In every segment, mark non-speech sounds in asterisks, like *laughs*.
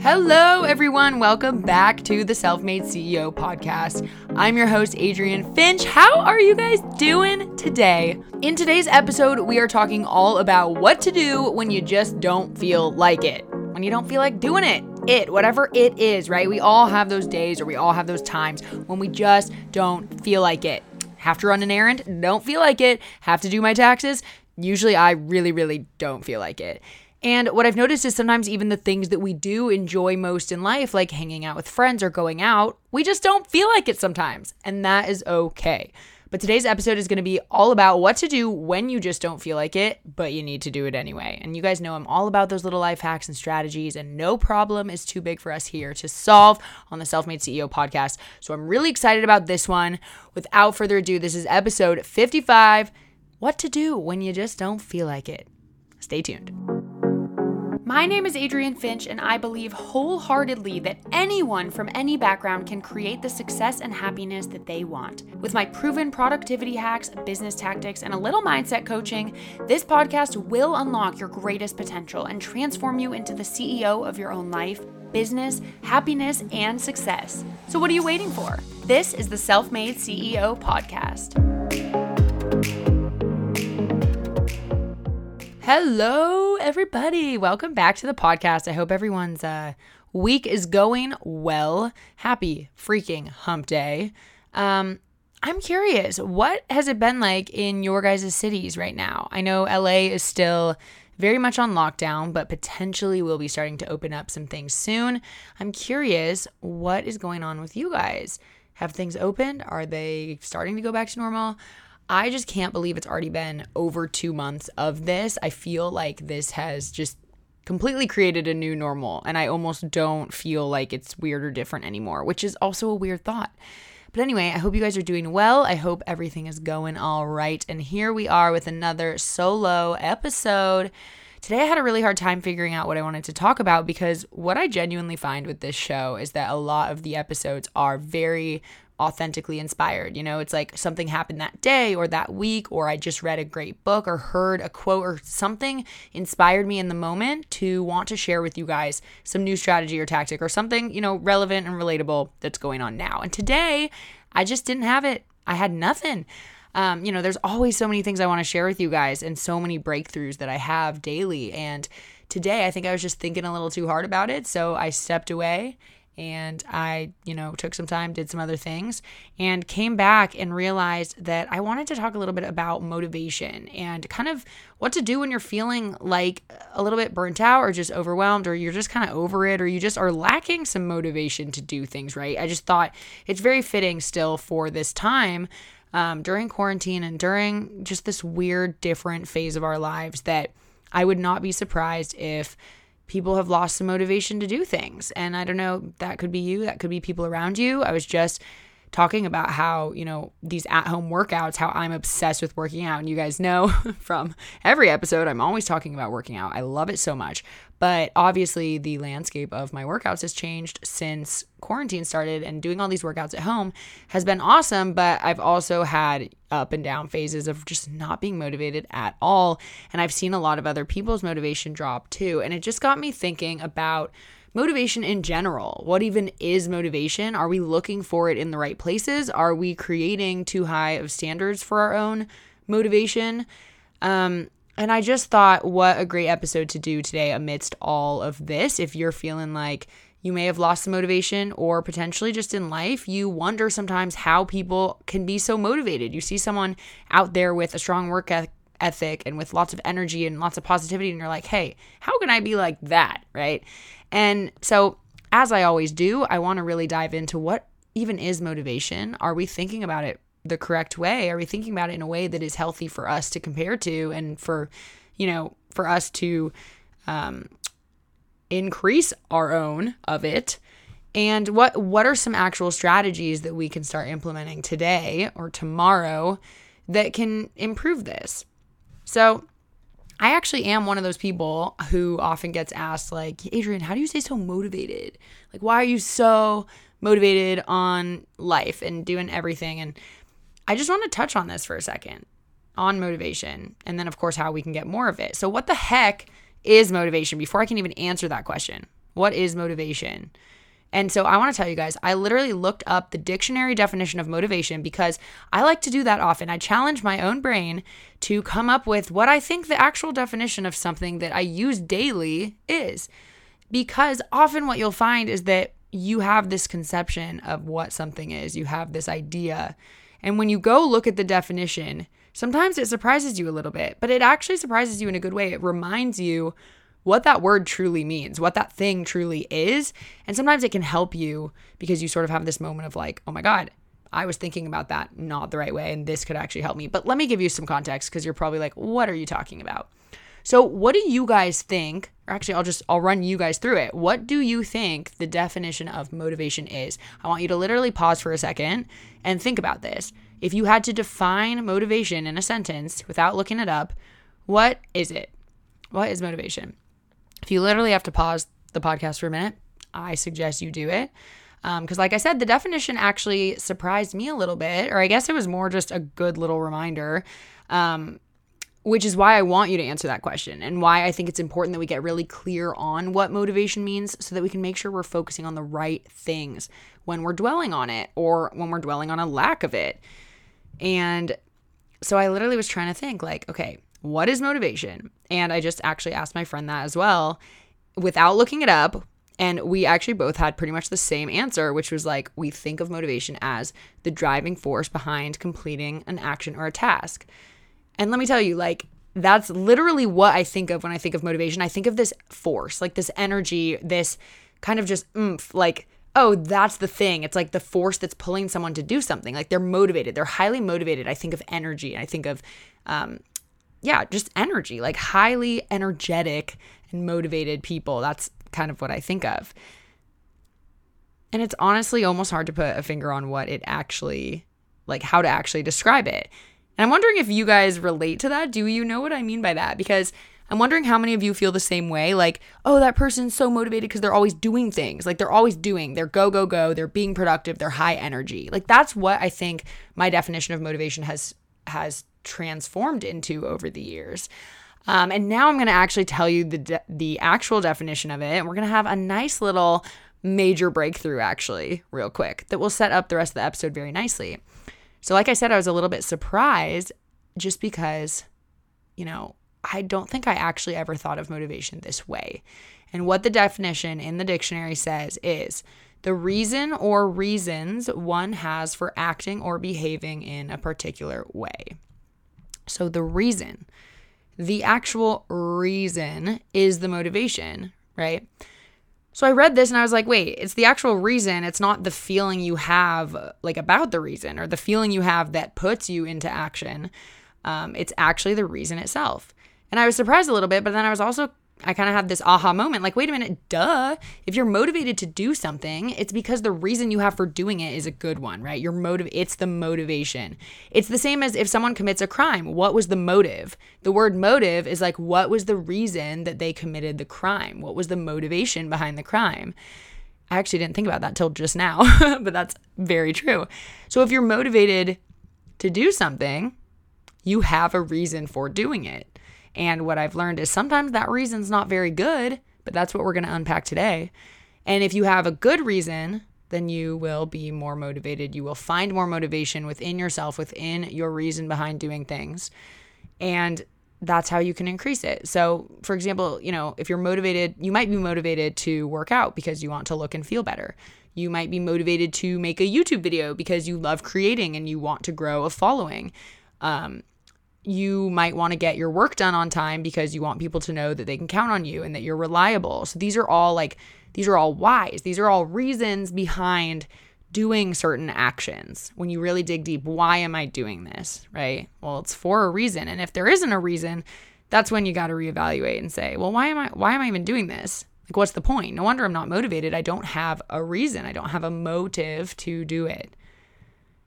Hello, everyone. Welcome back to the Self Made CEO podcast. I'm your host, Adrienne Finch. How are you guys doing today? In today's episode, we are talking all about what to do when you just don't feel like it, when you don't feel like doing it. It, whatever it is, right? We all have those days or we all have those times when we just don't feel like it. Have to run an errand? Don't feel like it. Have to do my taxes? Usually I really, really don't feel like it. And what I've noticed is sometimes even the things that we do enjoy most in life, like hanging out with friends or going out, we just don't feel like it sometimes. And that is okay. But today's episode is going to be all about what to do when you just don't feel like it, but you need to do it anyway. And you guys know I'm all about those little life hacks and strategies, and no problem is too big for us here to solve on the Self Made CEO podcast. So I'm really excited about this one. Without further ado, this is episode 55 What to Do When You Just Don't Feel Like It. Stay tuned. My name is Adrienne Finch, and I believe wholeheartedly that anyone from any background can create the success and happiness that they want. With my proven productivity hacks, business tactics, and a little mindset coaching, this podcast will unlock your greatest potential and transform you into the CEO of your own life, business, happiness, and success. So, what are you waiting for? This is the Self Made CEO podcast. Hello, everybody. Welcome back to the podcast. I hope everyone's uh, week is going well. Happy freaking hump day. Um, I'm curious, what has it been like in your guys' cities right now? I know LA is still very much on lockdown, but potentially we'll be starting to open up some things soon. I'm curious, what is going on with you guys? Have things opened? Are they starting to go back to normal? I just can't believe it's already been over two months of this. I feel like this has just completely created a new normal, and I almost don't feel like it's weird or different anymore, which is also a weird thought. But anyway, I hope you guys are doing well. I hope everything is going all right. And here we are with another solo episode. Today, I had a really hard time figuring out what I wanted to talk about because what I genuinely find with this show is that a lot of the episodes are very authentically inspired. You know, it's like something happened that day or that week, or I just read a great book or heard a quote or something inspired me in the moment to want to share with you guys some new strategy or tactic or something, you know, relevant and relatable that's going on now. And today, I just didn't have it. I had nothing. Um, you know, there's always so many things I want to share with you guys and so many breakthroughs that I have daily. And today, I think I was just thinking a little too hard about it. So I stepped away and I, you know, took some time, did some other things, and came back and realized that I wanted to talk a little bit about motivation and kind of what to do when you're feeling like a little bit burnt out or just overwhelmed or you're just kind of over it or you just are lacking some motivation to do things, right? I just thought it's very fitting still for this time. Um, during quarantine and during just this weird, different phase of our lives, that I would not be surprised if people have lost the motivation to do things. And I don't know, that could be you, that could be people around you. I was just talking about how, you know, these at home workouts, how I'm obsessed with working out. And you guys know *laughs* from every episode, I'm always talking about working out. I love it so much. But obviously, the landscape of my workouts has changed since quarantine started, and doing all these workouts at home has been awesome. But I've also had up and down phases of just not being motivated at all. And I've seen a lot of other people's motivation drop too. And it just got me thinking about motivation in general. What even is motivation? Are we looking for it in the right places? Are we creating too high of standards for our own motivation? Um, and I just thought, what a great episode to do today amidst all of this. If you're feeling like you may have lost the motivation, or potentially just in life, you wonder sometimes how people can be so motivated. You see someone out there with a strong work ethic and with lots of energy and lots of positivity, and you're like, hey, how can I be like that? Right. And so, as I always do, I want to really dive into what even is motivation. Are we thinking about it the correct way? Are we thinking about it in a way that is healthy for us to compare to and for, you know, for us to um, increase our own of it? And what what are some actual strategies that we can start implementing today or tomorrow that can improve this? So, I actually am one of those people who often gets asked, like, Adrienne, how do you stay so motivated? Like, why are you so motivated on life and doing everything? And I just want to touch on this for a second on motivation. And then, of course, how we can get more of it. So, what the heck is motivation? Before I can even answer that question, What is motivation? And so I want to tell you guys, I literally looked up the dictionary definition of motivation because I like to do that often. I challenge my own brain to come up with what I think the actual definition of something that I use daily is. Because often what you'll find is that you have this conception of what something is, you have this idea. And when you go look at the definition, sometimes it surprises you a little bit, but it actually surprises you in a good way. It reminds you what that word truly means, what that thing truly is. And sometimes it can help you because you sort of have this moment of like, oh my God, I was thinking about that not the right way, and this could actually help me. But let me give you some context because you're probably like, what are you talking about? So, what do you guys think? Or actually, I'll just I'll run you guys through it. What do you think the definition of motivation is? I want you to literally pause for a second and think about this. If you had to define motivation in a sentence without looking it up, what is it? What is motivation? If you literally have to pause the podcast for a minute, I suggest you do it. Because, um, like I said, the definition actually surprised me a little bit, or I guess it was more just a good little reminder, um, which is why I want you to answer that question and why I think it's important that we get really clear on what motivation means so that we can make sure we're focusing on the right things when we're dwelling on it or when we're dwelling on a lack of it. And so I literally was trying to think, like, okay, what is motivation? And I just actually asked my friend that as well without looking it up. And we actually both had pretty much the same answer, which was like, we think of motivation as the driving force behind completing an action or a task. And let me tell you, like, that's literally what I think of when I think of motivation. I think of this force, like this energy, this kind of just oomph, like, oh, that's the thing. It's like the force that's pulling someone to do something. Like they're motivated, they're highly motivated. I think of energy. I think of um, yeah, just energy, like highly energetic and motivated people. That's kind of what I think of. And it's honestly almost hard to put a finger on what it actually, like how to actually describe it. And I'm wondering if you guys relate to that. Do you know what I mean by that? Because I'm wondering how many of you feel the same way. Like, oh, that person's so motivated because they're always doing things. Like, they're always doing. They're go, go, go. They're being productive. They're high energy. Like, that's what I think my definition of motivation has has transformed into over the years. Um, and now I'm going to actually tell you the de- the actual definition of it, and we're going to have a nice little major breakthrough actually, real quick, that will set up the rest of the episode very nicely. So, like I said, I was a little bit surprised just because, you know, I don't think I actually ever thought of motivation this way. And what the definition in the dictionary says is the reason or reasons one has for acting or behaving in a particular way. So the reason, the actual reason is the motivation, right? So I read this and I was like, wait, it's the actual reason. It's not the feeling you have like about the reason or the feeling you have that puts you into action. Um, it's actually the reason itself. And I was surprised a little bit, but then I was also I kind of had this aha moment like, wait a minute, duh. If you're motivated to do something, it's because the reason you have for doing it is a good one, right? Your motive, it's the motivation. It's the same as if someone commits a crime. What was the motive? The word motive is like, what was the reason that they committed the crime? What was the motivation behind the crime? I actually didn't think about that till just now, *laughs* but that's very true. So if you're motivated to do something, you have a reason for doing it. And what I've learned is sometimes that reason's not very good, but that's what we're going to unpack today. And if you have a good reason, then you will be more motivated. You will find more motivation within yourself, within your reason behind doing things. And that's how you can increase it. So, for example, you know, if you're motivated, you might be motivated to work out because you want to look and feel better. You might be motivated to make a YouTube video because you love creating and you want to grow a following. Um, you might want to get your work done on time because you want people to know that they can count on you and that you're reliable. So these are all like these are all whys. These are all reasons behind doing certain actions. When you really dig deep, why am I doing this? Right? Well, it's for a reason. And if there isn't a reason, that's when you got to reevaluate and say, "Well, why am I why am I even doing this? Like what's the point? No wonder I'm not motivated. I don't have a reason. I don't have a motive to do it."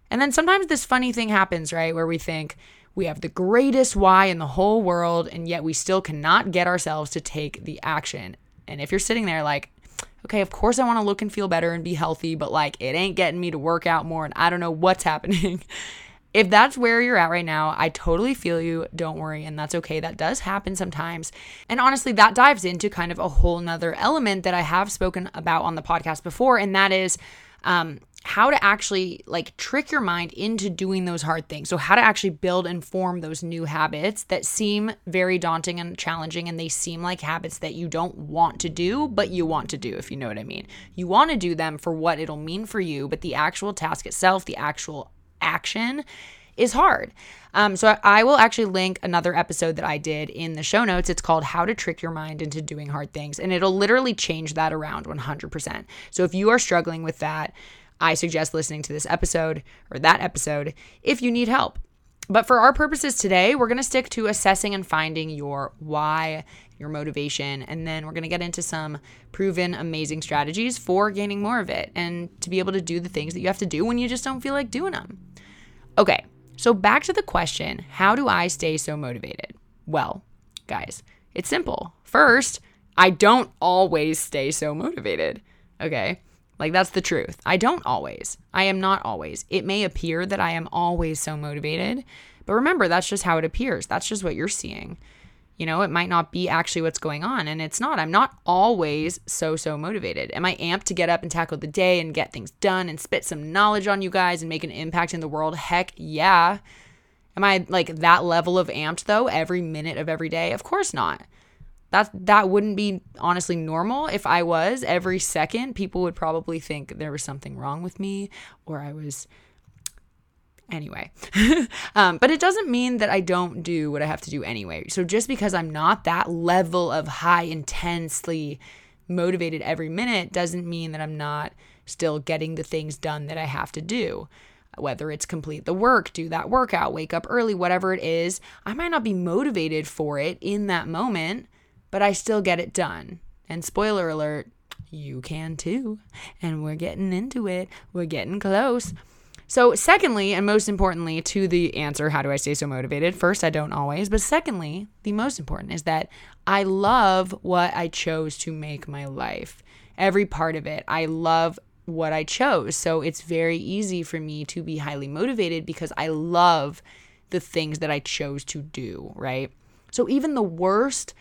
And then sometimes this funny thing happens, right? Where we think, we have the greatest why in the whole world, and yet we still cannot get ourselves to take the action. And if you're sitting there like, okay, of course I want to look and feel better and be healthy, but like it ain't getting me to work out more and I don't know what's *laughs* happening. if that's where you're at right now, I totally feel you. Don't worry. And that's okay. That does happen sometimes. And honestly, that dives into kind of a whole nother element that I have spoken about on the podcast before. And that is, um, how to actually like trick your mind into doing those hard things. So, how to actually build and form those new habits that seem very daunting and challenging, and they seem like habits that you don't want to do, but you want to do, if you know what I mean. You want to do them for what it'll mean for you, but the actual task itself, the actual action is hard. Um, so I will actually link another episode that I did in the show notes. It's called How to Trick Your Mind into Doing Hard Things, and it'll literally change that around 100%. So if you are struggling with that, I suggest listening to this episode or that episode if you need help. But for our purposes today, we're going to stick to assessing and finding your why, your motivation, and then we're going to get into some proven amazing strategies for gaining more of it and to be able to do the things that you have to do when you just don't feel like doing them. Okay, so back to the question how do I stay so motivated? Well, guys, it's simple. First, I don't always stay so motivated. Okay. Like, that's the truth. I don't always. I am not always. It may appear that I am always so motivated, but remember, that's just how it appears. That's just what you're seeing. You know, it might not be actually what's going on, and it's not. I'm not always so, so motivated. Am I amped to get up and tackle the day and get things done and spit some knowledge on you guys and make an impact in the world? Heck yeah. Am I like that level of amped though every minute of every day? Of course not. That that wouldn't be honestly normal if I was every second. People would probably think there was something wrong with me or I was anyway. *laughs* um, but it doesn't mean that I don't do what I have to do anyway. So just because I'm not that level of high intensely motivated every minute doesn't mean that I'm not still getting the things done that I have to do. Whether it's complete the work, do that workout, wake up early, whatever it is, I might not be motivated for it in that moment, but I still get it done. And spoiler alert, you can too. And we're getting into it. We're getting close. So, secondly, and most importantly, to the answer, how do I stay so motivated? First, I don't always. But secondly, the most important is that I love what I chose to make my life. Every part of it. I love what I chose. So, it's very easy for me to be highly motivated because I love the things that I chose to do, right? So, even the worst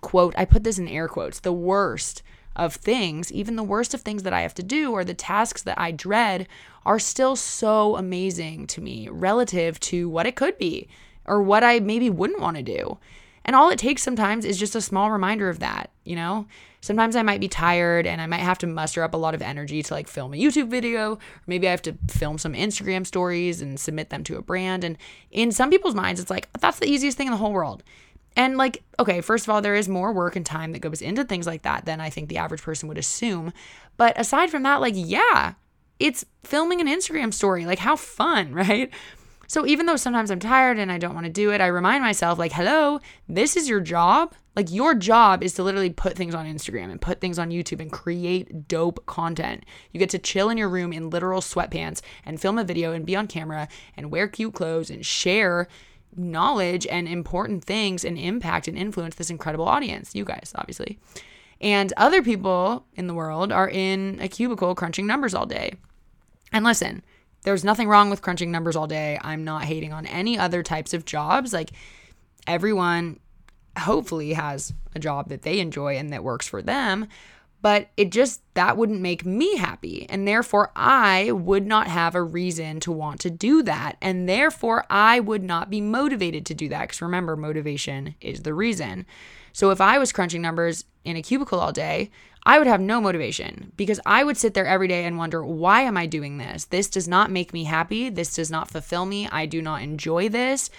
quote, I put this in air quotes, the worst of things, even the worst of things that I have to do or the tasks that I dread are still so amazing to me relative to what it could be or what I maybe wouldn't want to do. And all it takes sometimes is just a small reminder of that, you know? Sometimes I might be tired and I might have to muster up a lot of energy to like film a YouTube video, or maybe I have to film some Instagram stories and submit them to a brand. And in some people's minds, it's like, that's the easiest thing in the whole world. And like, okay, first of all, there is more work and time that goes into things like that than I think the average person would assume. But aside from that, like, yeah, it's filming an Instagram story. Like, how fun, *laughs* right? So even though sometimes I'm tired and I don't want to do it, I remind myself, like, hello, this is your job. Like, your job is to literally put things on Instagram and put things on YouTube and create dope content. You get to chill in your room in literal sweatpants and film a video and be on camera and wear cute clothes and share knowledge and important things and impact and influence this incredible audience, you guys, obviously. And other people in the world are in a cubicle crunching numbers all day. And listen, there's nothing wrong with crunching numbers all day. I'm not hating on any other types of jobs. Like everyone hopefully has a job that they enjoy and that works for them but it just that wouldn't make me happy and therefore I would not have a reason to want to do that and therefore I would not be motivated to do that cuz remember motivation is the reason. So if I was crunching numbers in a cubicle all day, I would have no motivation because I would sit there every day and wonder, why am I doing this? This does not make me happy. This does not fulfill me. I do not enjoy this.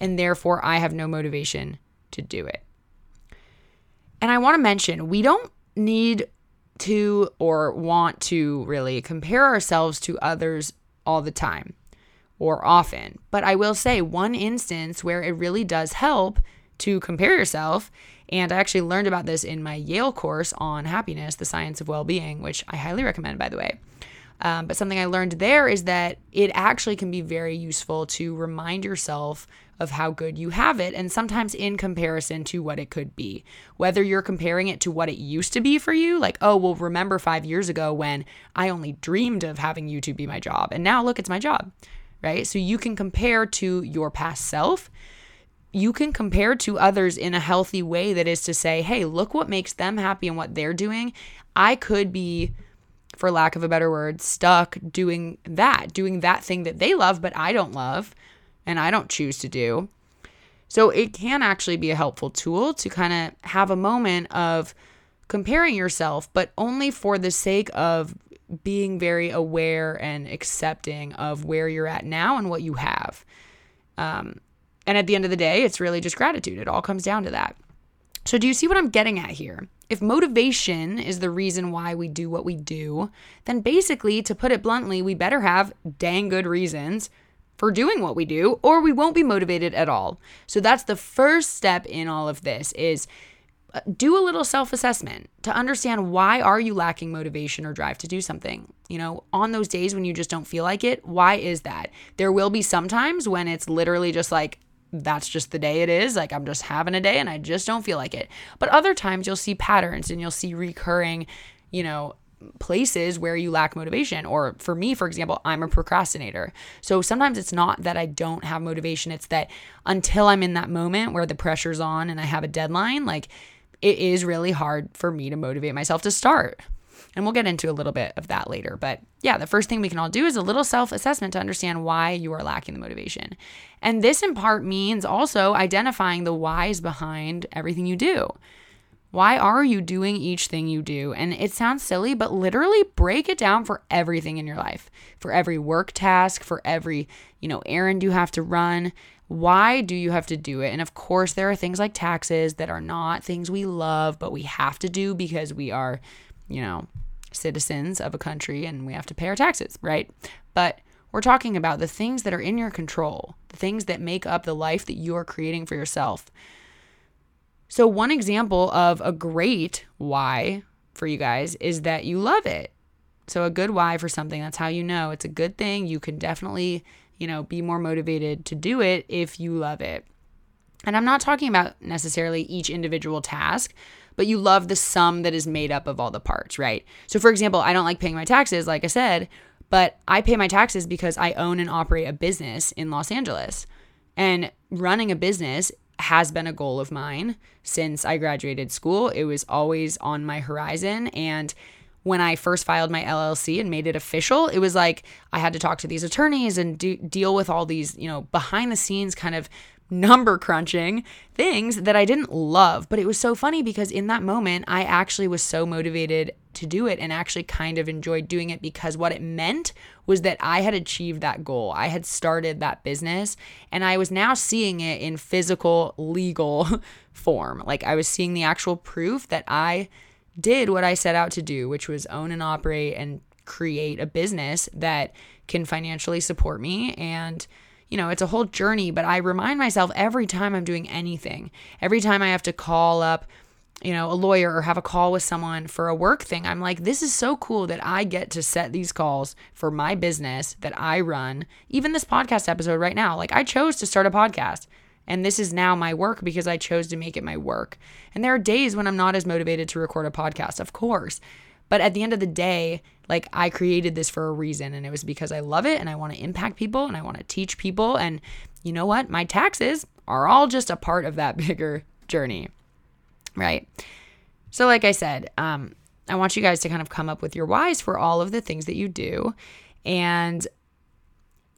And therefore, I have no motivation to do it. And I want to mention, we don't need to or want to really compare ourselves to others all the time or often. But I will say one instance where it really does help to compare yourself. And I actually learned about this in my Yale course on happiness, the science of well being, which I highly recommend, by the way. Um, but something I learned there is that it actually can be very useful to remind yourself of how good you have it, and sometimes in comparison to what it could be. Whether you're comparing it to what it used to be for you, like, oh, well, remember five years ago when I only dreamed of having YouTube be my job, and now look, it's my job. right? So you can compare to your past self. You can compare to others in a healthy way that is to say, hey, look what makes them happy and what they're doing. I could be, for lack of a better word, stuck doing that, doing that thing that they love, but I don't love and I don't choose to do. So it can actually be a helpful tool to kind of have a moment of comparing yourself, but only for the sake of being very aware and accepting of where you're at now and what you have. Um, and at the end of the day, it's really just gratitude. It all comes down to that. So, do you see what I'm getting at here? If motivation is the reason why we do what we do, then basically, to put it bluntly, we better have dang good reasons for doing what we do or we won't be motivated at all. So that's the first step in all of this is uh, do a little self-assessment to understand why are you lacking motivation or drive to do something you know on those days when you just don't feel like it why is that there will be some times when it's literally just like that's just the day it is like i'm just having a day and i just don't feel like it but other times you'll see patterns and you'll see recurring you know places where you lack motivation. Or for me, for example, I'm a procrastinator. So sometimes it's not that I don't have motivation, it's that until I'm in that moment where the pressure's on and I have a deadline, like it is really hard for me to motivate myself to start. And we'll get into a little bit of that later. But yeah, the first thing we can all do is a little self assessment to understand why you are lacking the motivation. And this in part means also identifying the whys behind everything you do. Why are you doing each thing you do? And it sounds silly, but literally break it down for everything in your life. For every work task, for every, you know, errand you have to run. Why do you have to do it? And of course, there are things like taxes that are not things we love, but we have to do because we are, you know, citizens of a country and we have to pay our taxes, right? But we're talking about the things that are in your control, the things that make up the life that you are creating for yourself. So, one example of a great why for you guys is that you love it. So, a good why for something, that's how you know it's a good thing. You can definitely, you know, be more motivated to do it if you love it. And I'm not talking about necessarily each individual task, but you love the sum that is made up of all the parts, right? So, for example, I don't like paying my taxes, like I said, but I pay my taxes because I own and operate a business in Los Angeles. And running a business has been a goal of mine since I graduated school. It was always on my horizon. And when I first filed my LLC and made it official, it was like I had to talk to these attorneys and do, deal with all these, you know, behind the scenes kind of number crunching things that I didn't love. But it was so funny because in that moment, I actually was so motivated to do it and actually kind of enjoyed doing it because what it meant was that I had achieved that goal. I had started that business and I was now seeing it in physical, legal *laughs* form. Like I was seeing the actual proof that I did what I set out to do, which was own and operate and create a business that can financially support me and you know, it's a whole journey, but I remind myself every time I'm doing anything, every time I have to call up, you know, a lawyer or have a call with someone for a work thing, I'm like, this is so cool that I get to set these calls for my business that I run. Even this podcast episode right now, like I chose to start a podcast. And this is now my work because I chose to make it my work. And there are days when I'm not as motivated to record a podcast, of course. But at the end of the day, like I created this for a reason and it was because I love it and I want to impact people and I want to teach people. And you know what? My taxes are all just a part of that *laughs* bigger journey. Right. So, like I said, um, I want you guys to kind of come up with your whys for all of the things that you do. And,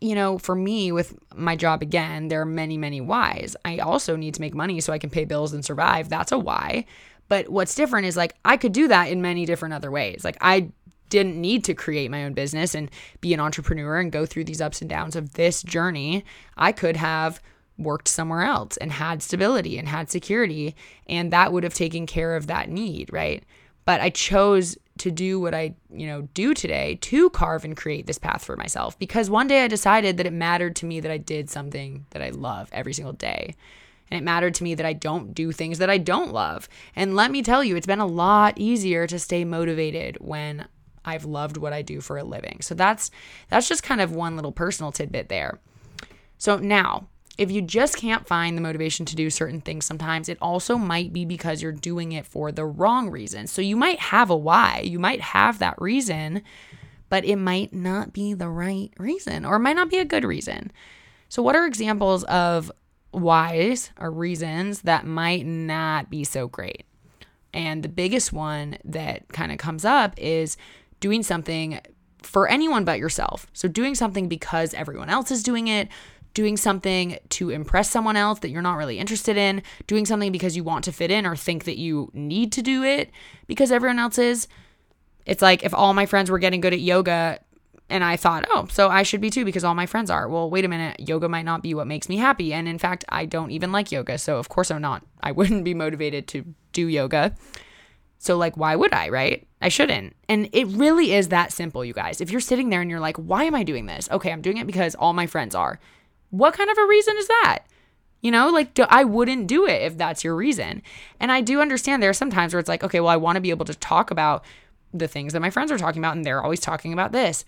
you know, for me, with my job again, there are many, many whys. I also need to make money so I can pay bills and survive. That's a why. But what's different is like I could do that in many different other ways. Like I didn't need to create my own business and be an entrepreneur and go through these ups and downs of this journey. I could have worked somewhere else and had stability and had security and that would have taken care of that need, right? But I chose to do what I, you know, do today to carve and create this path for myself because one day I decided that it mattered to me that I did something that I love every single day. And it mattered to me that I don't do things that I don't love. And let me tell you, it's been a lot easier to stay motivated when I've loved what I do for a living. So that's that's just kind of one little personal tidbit there. So now, if you just can't find the motivation to do certain things sometimes, it also might be because you're doing it for the wrong reason. So you might have a why, you might have that reason, but it might not be the right reason or it might not be a good reason. So, what are examples of whys or reasons that might not be so great? And the biggest one that kind of comes up is doing something for anyone but yourself. So, doing something because everyone else is doing it, doing something to impress someone else that you're not really interested in, doing something because you want to fit in or think that you need to do it because everyone else is. It's like if all my friends were getting good at yoga and I thought, oh, so I should be too because all my friends are. Well, wait a minute, yoga might not be what makes me happy. And in fact, I don't even like yoga. So of course I'm not. I *laughs* wouldn't be motivated to do yoga. So, like, why would I, right? I shouldn't. And it really is that simple, you guys. If you're sitting there and you're like, why am I doing this? Okay, I'm doing it because all my friends are. What kind of a reason is that? You know, like do, I wouldn't do it if that's your reason. And I do understand there are some times where it's like, okay, well, I want to be able to talk about the things that my friends are talking about, and they're always talking about this.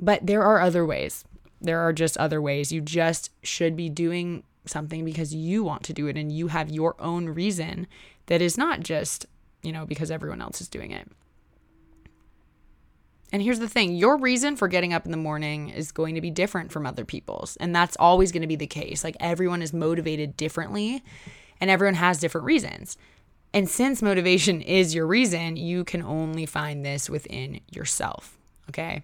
But there are other ways. There are just other ways. You just should be doing something because you want to do it and you have your own reason that is not just, you know, because everyone else is doing it. And here's the thing your reason for getting up in the morning is going to be different from other people's. And that's always going to be the case. Like everyone is motivated differently and everyone has different reasons. And since motivation is your reason, you can only find this within yourself. Okay.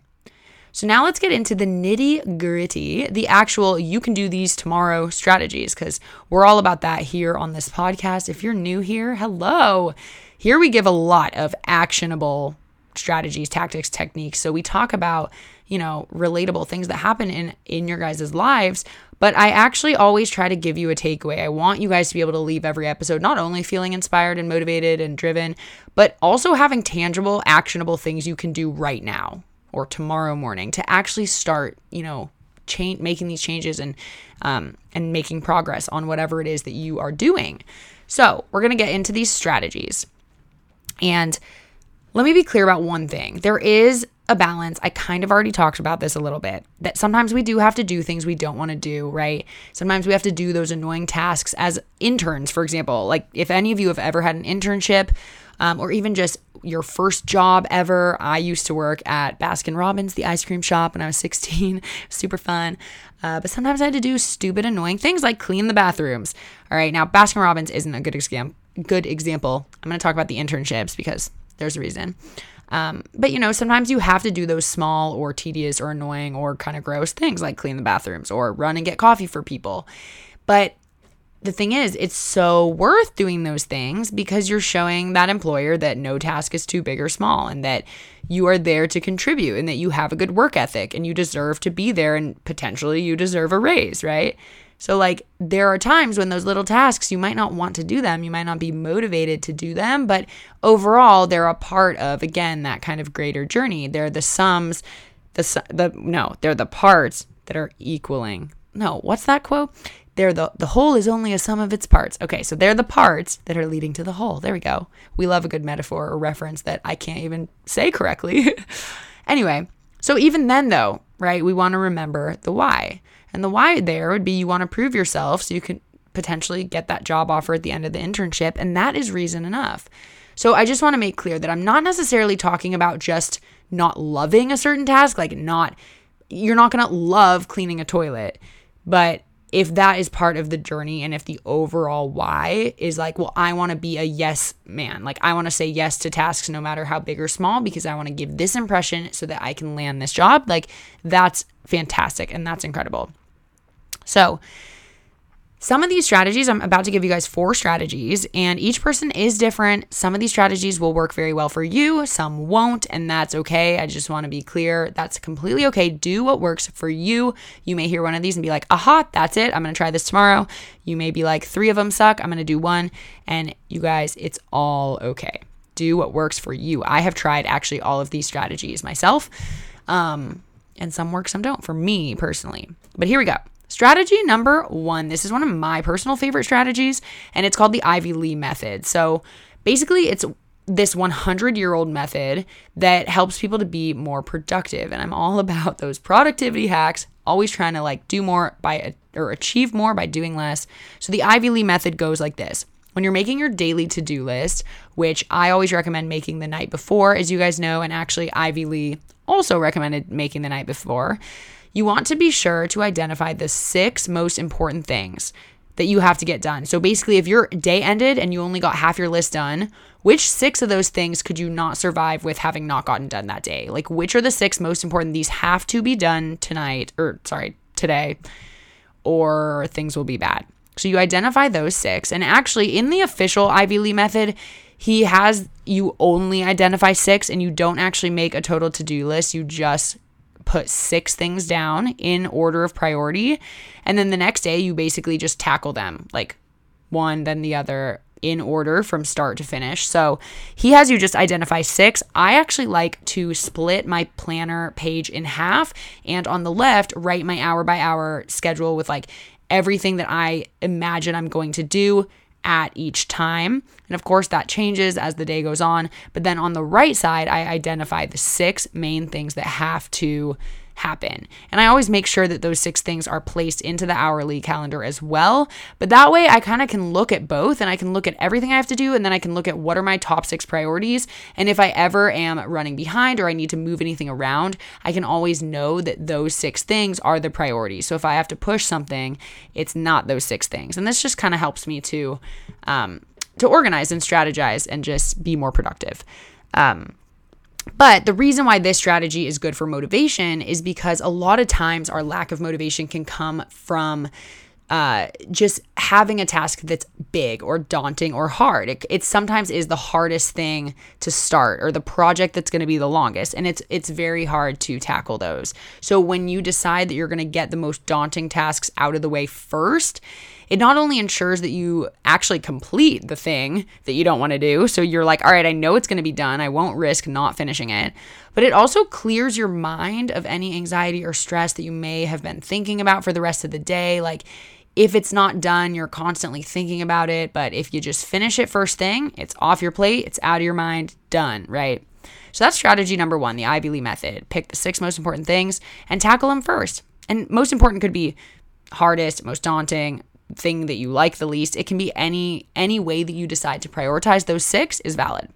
So now let's get into the nitty gritty, the actual you can do these tomorrow strategies, because we're all about that here on this podcast. If you're new here, hello. Here we give a lot of actionable strategies, tactics, techniques. So we talk about, you know, relatable things that happen in in your guys' lives, but I actually always try to give you a takeaway. I want you guys to be able to leave every episode not only feeling inspired and motivated and driven, but also having tangible, actionable things you can do right now or tomorrow morning to actually start, you know, change making these changes and um, and making progress on whatever it is that you are doing. So we're gonna get into these strategies. And let me be clear about one thing. There is a balance. I kind of already talked about this a little bit. That sometimes we do have to do things we don't want to do, right? Sometimes we have to do those annoying tasks as interns, for example. Like if any of you have ever had an internship um, or even just your first job ever. I used to work at Baskin Robbins, the ice cream shop, when I was *laughs* 16. Super fun. Uh, but sometimes I had to do stupid, annoying things like clean the bathrooms. All right, now Baskin Robbins isn't a good example. Good example. I'm going to talk about the internships because there's a reason. Um, but you know, sometimes you have to do those small or tedious or annoying or kind of gross things like clean the bathrooms or run and get coffee for people. But the thing is, it's so worth doing those things because you're showing that employer that no task is too big or small and that you are there to contribute and that you have a good work ethic and you deserve to be there and potentially you deserve a raise, right? So, like, there are times when those little tasks, you might not want to do them. You might not be motivated to do them, but overall, they're a part of, again, that kind of greater journey. They're the sums, the, the, no, they're the parts that are equaling. No, what's that quote? They're the, the whole is only a sum of its parts. Okay, so they're the parts that are leading to the whole. There we go. We love a good metaphor or reference that I can't even say correctly. *laughs* anyway, so even then, though, right, we want to remember the why. And the why there would be you want to prove yourself so you can potentially get that job offer at the end of the internship. And that is reason enough. So I just want to make clear that I'm not necessarily talking about just not loving a certain task, like not, you're not going to love cleaning a toilet. But if that is part of the journey and if the overall why is like, well, I want to be a yes man, like I want to say yes to tasks no matter how big or small because I want to give this impression so that I can land this job, like that's fantastic and that's incredible. So, some of these strategies, I'm about to give you guys four strategies, and each person is different. Some of these strategies will work very well for you, some won't, and that's okay. I just want to be clear that's completely okay. Do what works for you. You may hear one of these and be like, aha, that's it. I'm going to try this tomorrow. You may be like, three of them suck. I'm going to do one. And you guys, it's all okay. Do what works for you. I have tried actually all of these strategies myself, um, and some work, some don't for me personally. But here we go. Strategy number one this is one of my personal favorite strategies, and it's called the Ivy Lee method. So basically, it's this 100 year old method that helps people to be more productive. And I'm all *laughs* about those productivity hacks, always trying to like do more by or achieve more by doing less. So the Ivy Lee method goes like this. When you're making your daily to do list, which I always recommend making the night before, as you guys know, and actually Ivy Lee also recommended making the night before, you want to be sure to identify the six most important things that you have to get done. So basically, if your day ended and you only got half your list done, which six of those things could you not survive with having not gotten done that day? Like, which are the six most important? These have to be done tonight, or sorry, today, or things will be bad. So you identify those six. And actually, in the official Ivy Lee method, he has you only identify six and you don't actually make a total to do list. You just put six things down in order of priority. And then the next day, you basically just tackle them like one, then the other in order from start to finish. So he has you just identify six. I actually like to split my planner page in half and on the left, write my hour by hour schedule with like everything that I imagine I'm going to do at each time. And of course, that changes as the day goes on. But then on the right side, I identify the six main things that have to happen. And I always make sure that those six things are placed into the hourly calendar as well. But that way I kind of can look at both and I can look at everything I have to do and then I can look at what are my top six priorities. And if I ever am running behind or I need to move anything around, I can always know that those six things are the priorities. So if I have to push something, it's not those six things. And this just kind of helps me to um, to organize and strategize and just be more productive. Um, but the reason why this strategy is good for motivation is because a lot of times our lack of motivation can come from uh, just having a task that's big or daunting or hard. It, it sometimes is the hardest thing to start or the project that's going to be the longest, and it's it's very hard to tackle those. So when you decide that you're going to get the most daunting tasks out of the way first, it not only ensures that you actually complete the thing that you don't want to do. So you're like, all right, I know it's going to be done. I won't risk not finishing it. But it also clears your mind of any anxiety or stress that you may have been thinking about for the rest of the day. Like, if it's not done, you're constantly thinking about it. But if you just finish it first thing, it's off your plate, it's out of your mind, done, right? So that's strategy number one, the Ivy Lee method. Pick the six most important things and tackle them first. And most important could be hardest, most daunting, thing that you like the least. It can be any any way that you decide to prioritize those 6 is valid.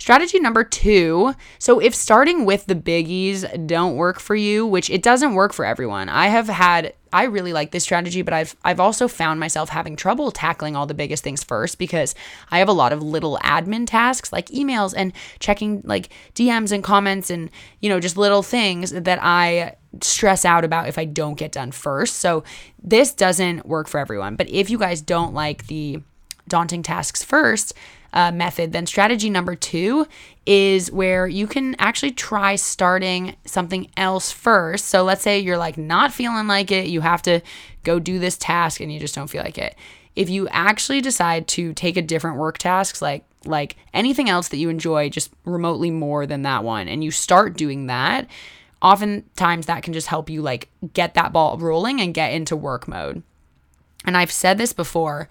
Strategy number 2, so if starting with the biggies don't work for you, which it doesn't work for everyone. I have had I really like this strategy, but I've I've also found myself having trouble tackling all the biggest things first because I have a lot of little admin tasks like emails and checking like DMs and comments and you know just little things that I stress out about if I don't get done first. So this doesn't work for everyone. But if you guys don't like the daunting tasks first uh, method, then strategy number two is where you can actually try starting something else first. So let's say you're like not feeling like it, you have to go do this task and you just don't feel like it. If you actually decide to take a different work tasks like like anything else that you enjoy just remotely more than that one and you start doing that, oftentimes that can just help you like get that ball rolling and get into work mode. And I've said this before,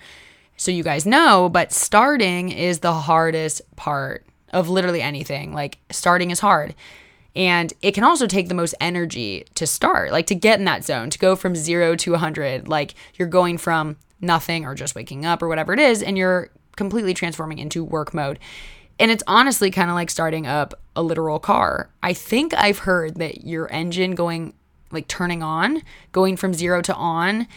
so you guys know, but starting is the hardest part of literally anything. Like starting is hard. And it can also take the most energy to start, like to get in that zone, to go from zero to 100. Like you're going from nothing or just waking up or whatever it is, and you're completely transforming into work mode. And it's honestly kind of like starting up a literal car. I think I've heard that your engine going, like turning on, going from zero to on,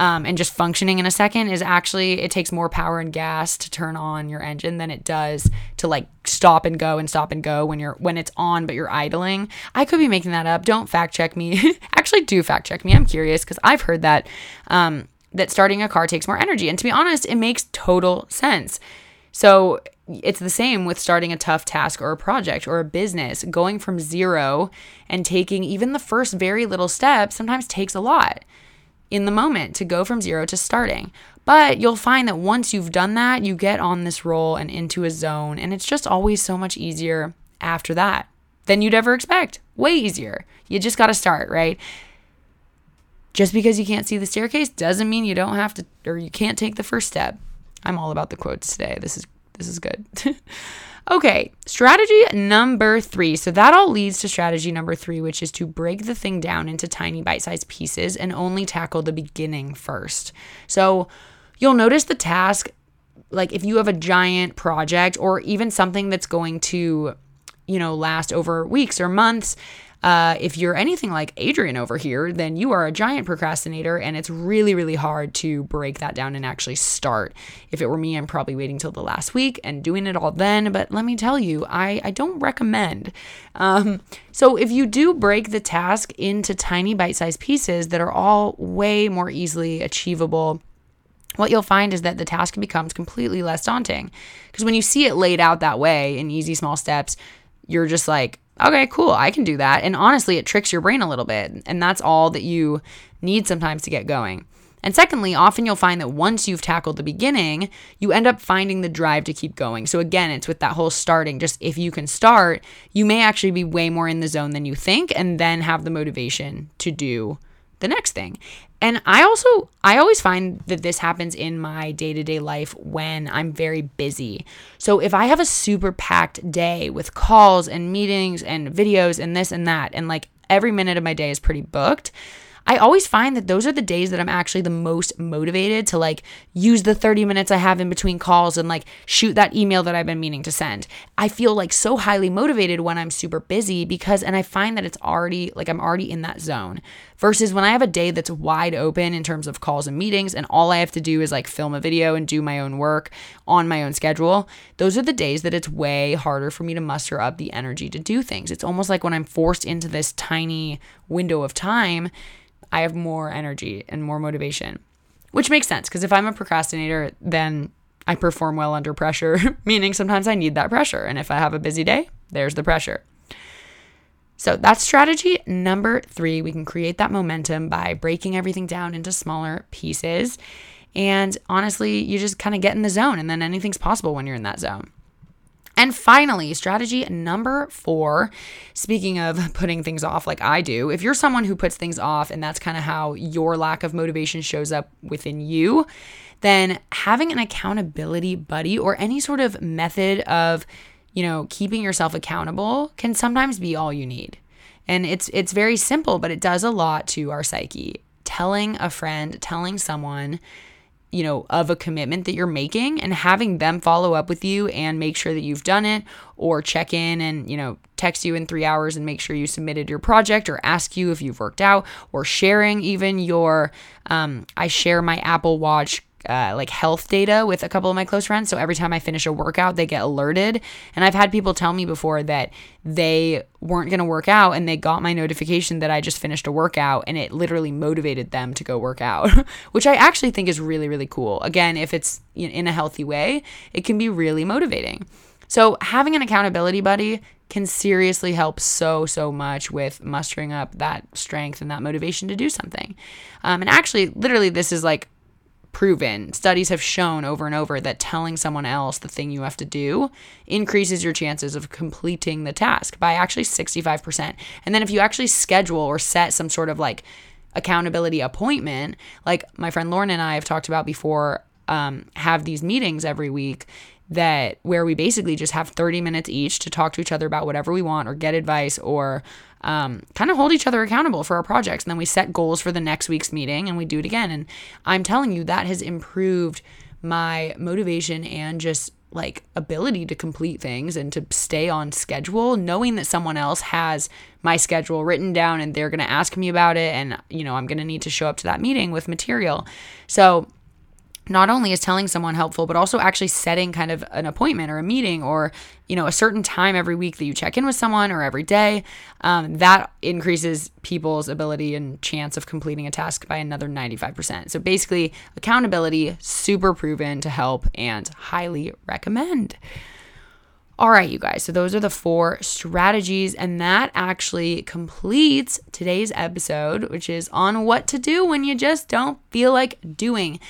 um, and just functioning in a second is actually, it takes more power and gas to turn on your engine than it does to like stop and go and stop and go when you're, when it's on, but you're idling. I could be making that up. Don't fact check me. *laughs* actually, do fact check me. I'm curious because I've heard that. Um, that starting a car takes more energy. And to be honest, it makes total sense. So it's the same with starting a tough task or a project or a business. Going from zero and taking even the first very little step sometimes takes a lot in the moment to go from zero to starting. But you'll find that once you've done that, you get on this roll and into a zone, and it's just always so much easier after that than you'd ever expect. Way easier. You just got to start, right? Just because you can't see the staircase doesn't mean you don't have to or you can't take the first step. I'm all about the quotes today. This is this is good. *laughs* okay, strategy number 3. So that all leads to strategy number 3, which is to break the thing down into tiny bite-sized pieces and only tackle the beginning first. So you'll notice the task like if you have a giant project or even something that's going to you know, last over weeks or months. Uh, if you're anything like Adrienne over here, then you are a giant procrastinator, and it's really, really hard to break that down and actually start. If it were me, I'm probably waiting till the last week and doing it all then. But let me tell you, I, I don't recommend. Um, so if you do break the task into tiny bite sized pieces that are all way more easily achievable, what you'll find is that the task becomes completely less daunting. Because when you see it laid out that way in easy small steps, you're just like, okay, cool, I can do that. And honestly, it tricks your brain a little bit. And that's all that you need sometimes to get going. And secondly, often you'll find that once you've tackled the beginning, you end up finding the drive to keep going. So again, it's with that whole starting. Just if you can start, you may actually be way more in the zone than you think and then have the motivation to do the next thing. And I also I always find that this happens in my day-to-day life when I'm very busy. So if I have a super packed day with calls and meetings and videos and this and that and like every minute of my day is pretty booked, I always find that those are the days that I'm actually the most motivated to like use the 30 minutes I have in between calls and like shoot that email that I've been meaning to send. I feel like so highly motivated when I'm super busy because, and I find that it's already like I'm already in that zone versus when I have a day that's wide open in terms of calls and meetings and all I have to do is like film a video and do my own work on my own schedule. Those are the days that it's way harder for me to muster up the energy to do things. It's almost like when I'm forced into this tiny window of time I have more energy and more motivation, which makes sense because if I'm a procrastinator, then I perform well under pressure, *laughs* meaning sometimes I need that pressure. And if I have a busy day, there's the pressure. So that's strategy number three. We can create that momentum by breaking everything down into smaller pieces. And honestly, you just kind of get in the zone, and then anything's possible when you're in that zone. And finally, strategy number four, speaking of *laughs* putting things off like I do, if you're someone who puts things off and that's kind of how your lack of motivation shows up within you, then having an accountability buddy or any sort of method of, you know, keeping yourself accountable can sometimes be all you need. And it's it's very simple, but it does a lot to our psyche. Telling a friend, telling someone you know, of a commitment that you're making and having them follow up with you and make sure that you've done it or check in and, you know, text you in three hours and make sure you submitted your project or ask you if you've worked out or sharing even your, um, I share my Apple Watch uh, like health data with a couple of my close friends. So every time I finish a workout, they get alerted. And I've had people tell me before that they weren't going to work out and they got my notification that I just finished a workout and it literally motivated them to go work out, *laughs* which I actually think is really, really cool. Again, if it's in a healthy way, it can be really motivating. So having an accountability buddy can seriously help so, so much with mustering up that strength and that motivation to do something. Um, and actually, literally, this is like proven. Studies have shown over and over that telling someone else the thing you have to do increases your chances of completing the task by actually 65%. And then if you actually schedule or set some sort of like accountability appointment, like my friend Lauren and I have talked about before, um, have these meetings every week that where we basically just have 30 minutes each to talk to each other about whatever we want or get advice or um, kind of hold each other accountable for our projects. And then we set goals for the next week's meeting and we do it again. And I'm telling you, that has improved my motivation and just like ability to complete things and to stay on schedule knowing that someone else has my schedule written down and they're going to ask me about it and you know I'm going to need to show up to that meeting with material. So not only is telling someone helpful, but also actually setting kind of an appointment or a meeting or, you know, a certain time every week that you check in with someone or every day. Um, that increases people's ability and chance of completing a task by another 95%. So basically, accountability, super proven to help and highly recommend. All right, you guys. So those are the four strategies, and that actually completes today's episode, which is on what to do when you just don't feel like doing.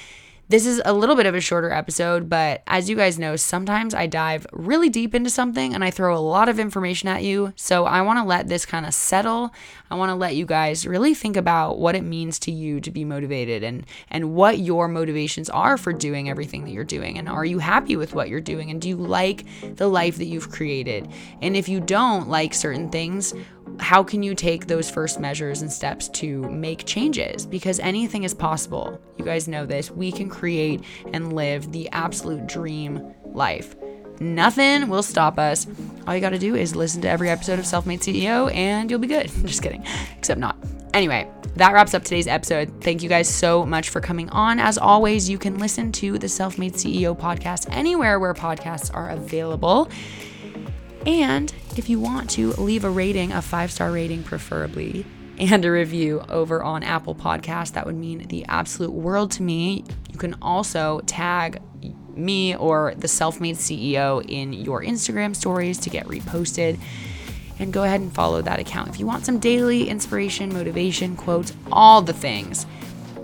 This is a little bit of a shorter episode, but as you guys know, sometimes I dive really deep into something and I throw a lot of information at you. So I want to let this kind of settle. I want to let you guys really think about what it means to you to be motivated and and what your motivations are for doing everything that you're doing and are you happy with what you're doing and do you like the life that you've created? And if you don't like certain things, how can you take those first measures and steps to make changes? Because anything is possible. You guys know this. We can create and live the absolute dream life. Nothing will stop us. All you got to do is listen to every episode of Self Made CEO and you'll be good. *laughs* Just kidding. Except not. Anyway, that wraps up today's episode. Thank you guys so much for coming on. As always, you can listen to the Self Made CEO podcast anywhere where podcasts are available. And if you want to leave a rating, a five star rating preferably, and a review over on Apple Podcast, that would mean the absolute world to me. You can also tag me or the self made CEO in your Instagram stories to get reposted. And go ahead and follow that account if you want some daily inspiration, motivation, quotes, all the things.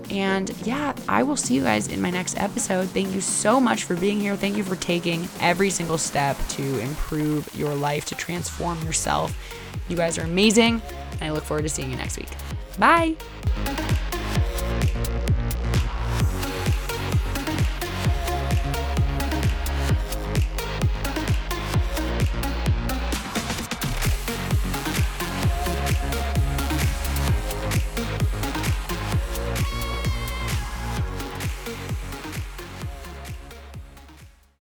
And yeah, I will see you guys in my next episode. Thank you so much for being here. Thank you for taking every single step to improve your life, to transform yourself. You guys are amazing. And I look forward to seeing you next week. Bye.